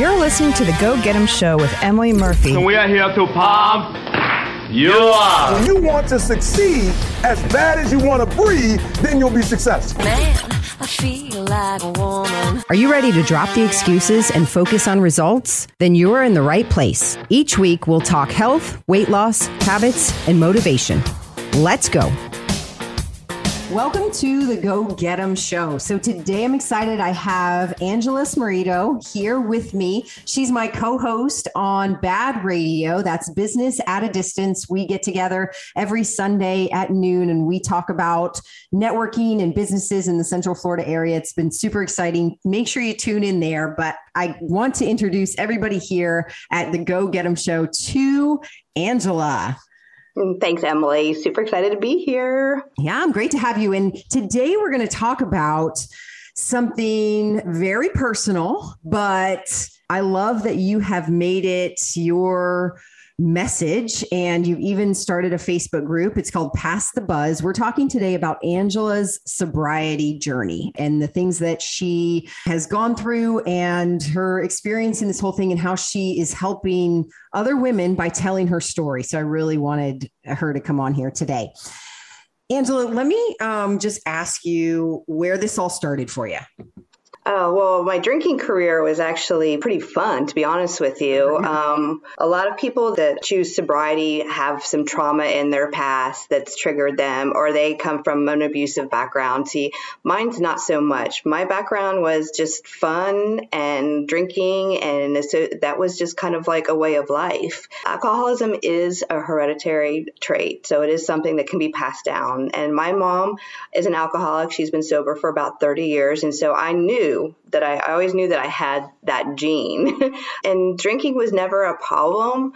You're listening to the Go Get 'em Show with Emily Murphy. And we are here to pump you up. When you want to succeed as bad as you want to breathe, then you'll be successful. Man, I feel like a woman. Are you ready to drop the excuses and focus on results? Then you're in the right place. Each week, we'll talk health, weight loss, habits, and motivation. Let's go. Welcome to the Go Get 'em show. So today I'm excited. I have Angela Smarrito here with me. She's my co-host on BaaD Radio. That's Business at a Distance. We get together every Sunday at noon and we talk about networking and businesses in the Central Florida area. It's been super exciting. Make sure you tune in there. But I want to introduce everybody here at the Go Get 'em show to Angela. Thanks, Emily. Super excited to be here. Yeah, I'm great to have you. And today we're going to talk about something very personal, but I love that you have made it your message and you've even started a Facebook group. It's called Past the Buzz. We're talking today about Angela's sobriety journey and the things that she has gone through and her experience in this whole thing and how she is helping other women by telling her story. So I really wanted her to come on here today. Angela, let me um, just ask you where this all started for you. Uh, well, my drinking career was actually pretty fun, to be honest with you. Um, a lot of people that choose sobriety have some trauma in their past that's triggered them, or they come from an abusive background. See, mine's not so much. My background was just fun and drinking, and so that was just kind of like a way of life. Alcoholism is a hereditary trait, so it is something that can be passed down. And my mom is an alcoholic. She's been sober for about 30 years, and so I knew that I, I always knew that I had that gene. and drinking was never a problem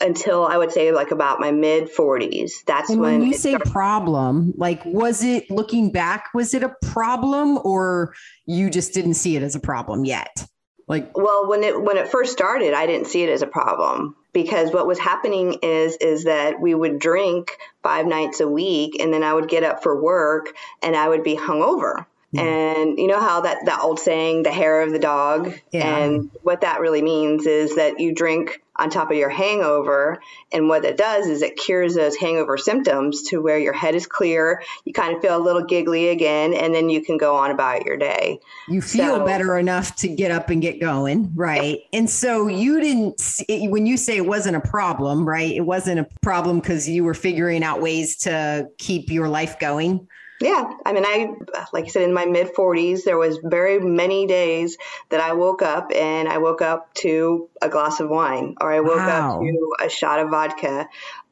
until I would say like about my mid 40s. That's And when when you say started- problem, like was it looking back, was it a problem or you just didn't see it as a problem yet? Like, Well, when it when it first started, I didn't see it as a problem because what was happening is is that we would drink five nights a week, and then I would get up for work and I would be hungover. And you know how that that old saying, "the hair of the dog," Yeah. and what that really means is that you drink on top of your hangover, and what it does is it cures those hangover symptoms to where your head is clear, you kind of feel a little giggly again, and then you can go on about your day. you feel So- better enough to get up and get going, right? And so you didn't, when you say it wasn't a problem, right? It wasn't a problem because you were figuring out ways to keep your life going. Yeah, I mean, I like I said in my mid 40s, there was very many days that I woke up and I woke up to a glass of wine or I woke Wow. up to a shot of vodka.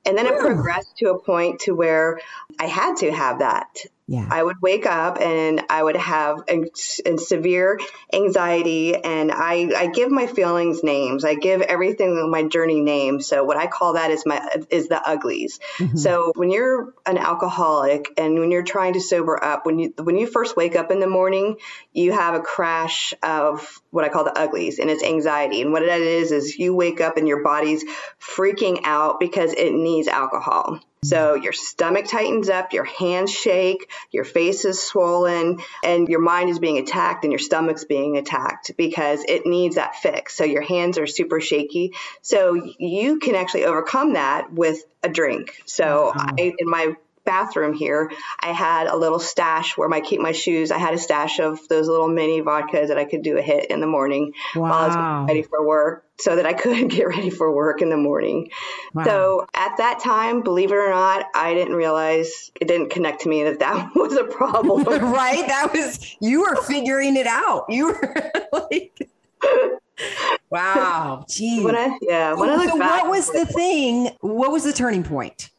And then it progressed to a point to where I had to have that. Yeah. I would wake up and I would have a, a severe anxiety, and I, I give my feelings names. I give everything my journey names. So what I call that is my is the uglies. Mm-hmm. So when you're an alcoholic and when you're trying to sober up, when you when you first wake up in the morning, you have a crash of what I call the uglies, and it's anxiety. And what that is is you wake up and your body's freaking out because it needs alcohol. So your stomach tightens up, your hands shake, your face is swollen, and your mind is being attacked and your stomach's being attacked because it needs that fix. So your hands are super shaky. So you can actually overcome that with a drink. So I, in my bathroom here, I had a little stash where I keep my shoes. I had a stash of those little mini vodkas that I could do a hit in the morning while I was getting ready for work so that I could get ready for work in the morning. Wow. So at that time, believe it or not, I didn't realize it didn't connect to me that that was a problem. right? That was, you were figuring it out. You were like, wow. Geez. when I, yeah, when I oh, look so back, what was the thing? What was the turning point?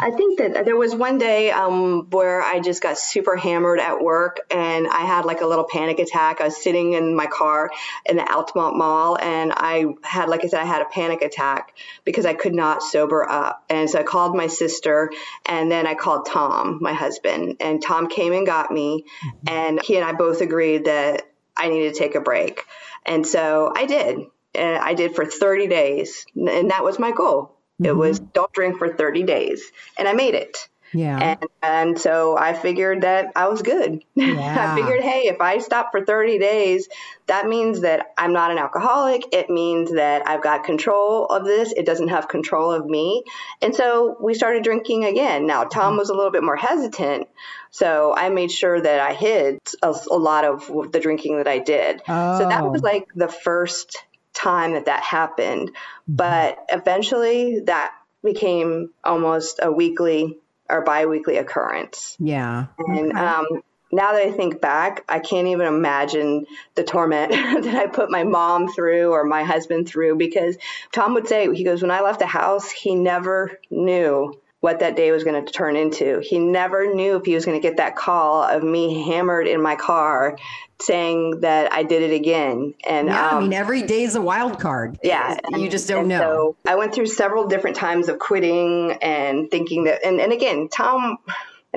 I think that there was one day um, where I just got super hammered at work and I had like a little panic attack. I was sitting in my car in the Altamonte Mall and I had, like I said, I had a panic attack because I could not sober up. And so I called my sister and then I called Tom, my husband, and Tom came and got me. And he and I both agreed that I needed to take a break. And so I did. And I did for 30 days. And that was my goal. It was mm-hmm. don't drink for 30 days. And I made it. Yeah. And, and so I figured that I was good. Yeah. I figured, hey, if I stop for 30 days, that means that I'm not an alcoholic. It means that I've got control of this. It doesn't have control of me. And so we started drinking again. Now, Tom mm-hmm. was a little bit more hesitant. So I made sure that I hid a, a lot of the drinking that I did. So that Oh. was like the first time that that happened. But eventually that became almost a weekly or biweekly occurrence. Yeah. And um, now that I think back, I can't even imagine the torment that I put my mom through or my husband through because Tom would say, he goes, when I left the house, he never knew what that day was going to turn into. He never knew if he was going to get that call of me hammered in my car saying that I did it again. And Yeah, I um, mean, every day is a wild card. yeah. You just don't and know. So I went through several different times of quitting and thinking that, and, and again, Tom,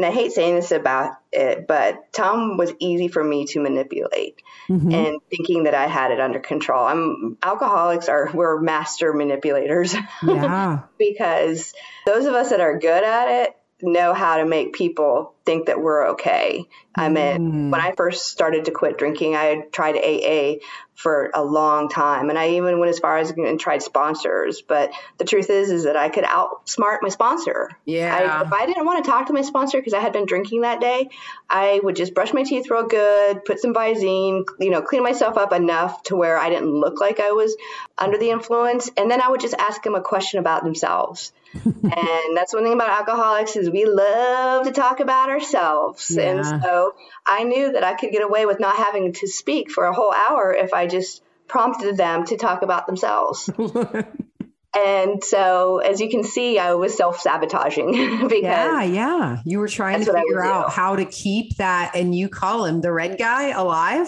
and I hate saying this about it, but Tom was easy for me to manipulate Mhm. and thinking that I had it under control. I'm alcoholics are, we're master manipulators yeah. because those of us that are good at it know how to make people think that we're okay. I mean, when mm. I first started to quit drinking, I had tried AA for a long time, and I even went as far as and tried sponsors. But the truth is, is that I could outsmart my sponsor. Yeah. I, if I didn't want to talk to my sponsor because I had been drinking that day, I would just brush my teeth real good, put some Visine, you know, clean myself up enough to where I didn't look like I was under the influence, and then I would just ask them a question about themselves. and that's one thing about alcoholics is we love to talk about ourselves. And so I knew that I could get away with not having to speak for a whole hour if I just prompted them to talk about themselves. and so as you can see, I was self-sabotaging because Yeah, yeah. You were trying to figure out do. how to keep that, and you call him the red guy alive.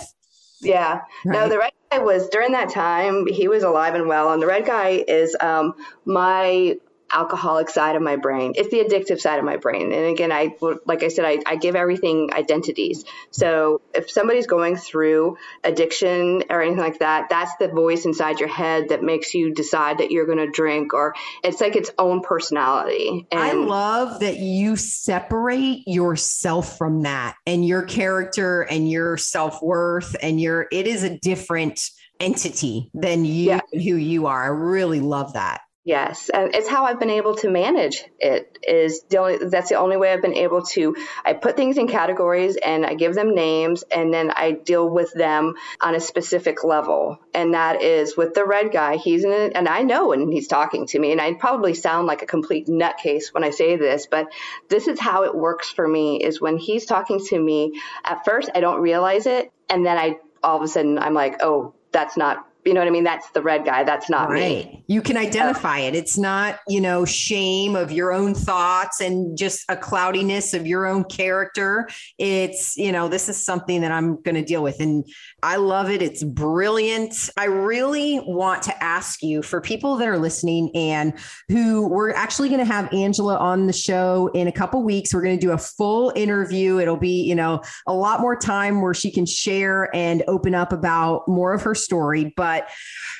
Yeah. No, the red guy was during that time, he was alive and well. And the red guy is um, my alcoholic side of my brain. It's the addictive side of my brain. And again, I, like I said, I, I give everything identities. So if somebody's going through addiction or anything like that, that's the voice inside your head that makes you decide that you're going to drink or it's like its own personality. And I love that you separate yourself from that and your character and your self worth and your, it is a different entity than you, Yeah. who you are. I really love that. Yes, and it's how I've been able to manage it. Is the only that's the only way I've been able to. I put things in categories and I give them names, and then I deal with them on a specific level. And that is with the red guy. He's in, and I know when he's talking to me, and I probably sound like a complete nutcase when I say this, but this is how it works for me. Is when he's talking to me. At first, I don't realize it, and then I all of a sudden I'm like, oh, that's not. You know what I mean? That's the red guy. That's not me. Right. You can identify it. It's not, you know, shame of your own thoughts and just a cloudiness of your own character. It's, you know, this is something that I'm going to deal with. And I love it. It's brilliant. I really want to ask you for people that are listening and who we're actually going to have Angela on the show in a couple weeks. We're going to do a full interview. It'll be, you know, a lot more time where she can share and open up about more of her story. But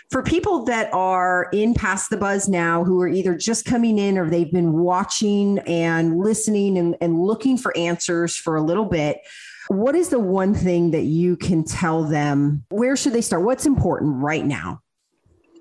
for people that are in Past the Buzz now, who are either just coming in or they've been watching and listening and, and looking for answers for a little bit, what is the one thing that you can tell them? Where should they start? What's important right now?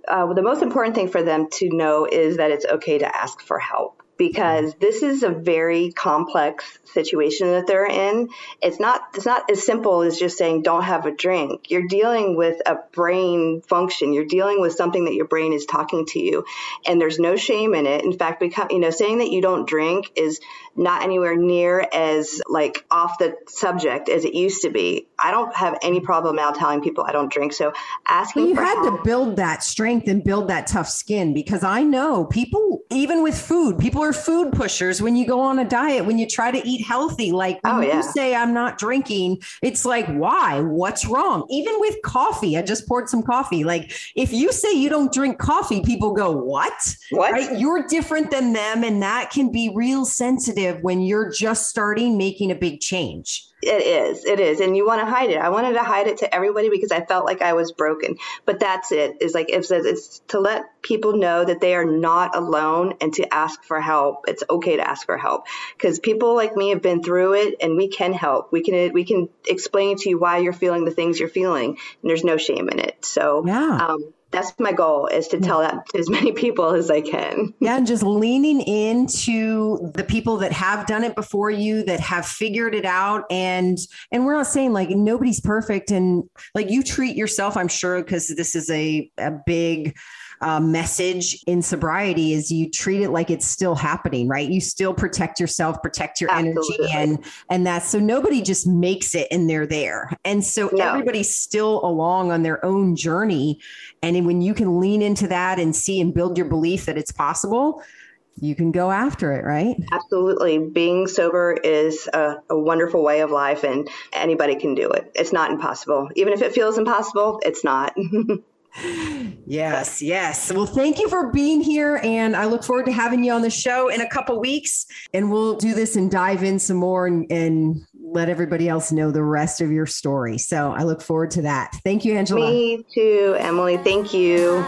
uh, the most important thing for them to know is that it's okay to ask for help because mm-hmm. this is a very complex situation that they're in. It's not it's not as simple as just saying don't have a drink. You're dealing with a brain function. You're dealing with something that your brain is talking to you, and there's no shame in it. In fact, become you know saying that you don't drink is not anywhere near as like off the subject as it used to be. I don't have any problem now telling people I don't drink. So asking Well, you had help, to build that strength and build that tough skin because I know people, even with food, people are food pushers when you go on a diet, when you try to eat healthy. Like when Oh, yeah. you say, I'm not drinking, it's like, why? What's wrong? Even with coffee, I just poured some coffee. Like if you say you don't drink coffee, people go, what? What? Right? You're different than them. And that can be real sensitive when you're just starting making a big change. It is. It is. And you want to hide it. I wanted to hide it to everybody because I felt like I was broken. But that's it. Is like if it's to let people know that they are not alone and to ask for help. It's okay to ask for help because people like me have been through it and we can help. We can we can explain to you why you're feeling the things you're feeling and there's no shame in it. So yeah. Um, that's my goal is to tell that to as many people as I can. Yeah, and just leaning into the people that have done it before you that have figured it out and and we're not saying like nobody's perfect and like you treat yourself I'm sure because this is a a big uh, message in sobriety is you treat it like it's still happening, right? You still protect yourself, protect your Absolutely. energy, and and that's so nobody just makes it and they're there, and so No. everybody's still along on their own journey, and when you can lean into that and see and build your belief that it's possible, you can go after it, right? Absolutely. Being sober is a, a wonderful way of life and anybody can do it. It's not impossible. Even if it feels impossible, it's not. Yes, yes. Well, thank you for being here. And I look forward to having you on the show in a couple weeks. And we'll do this and dive in some more and, and let everybody else know the rest of your story. So I look forward to that. Thank you, Angela. Me too, Emily. Thank you.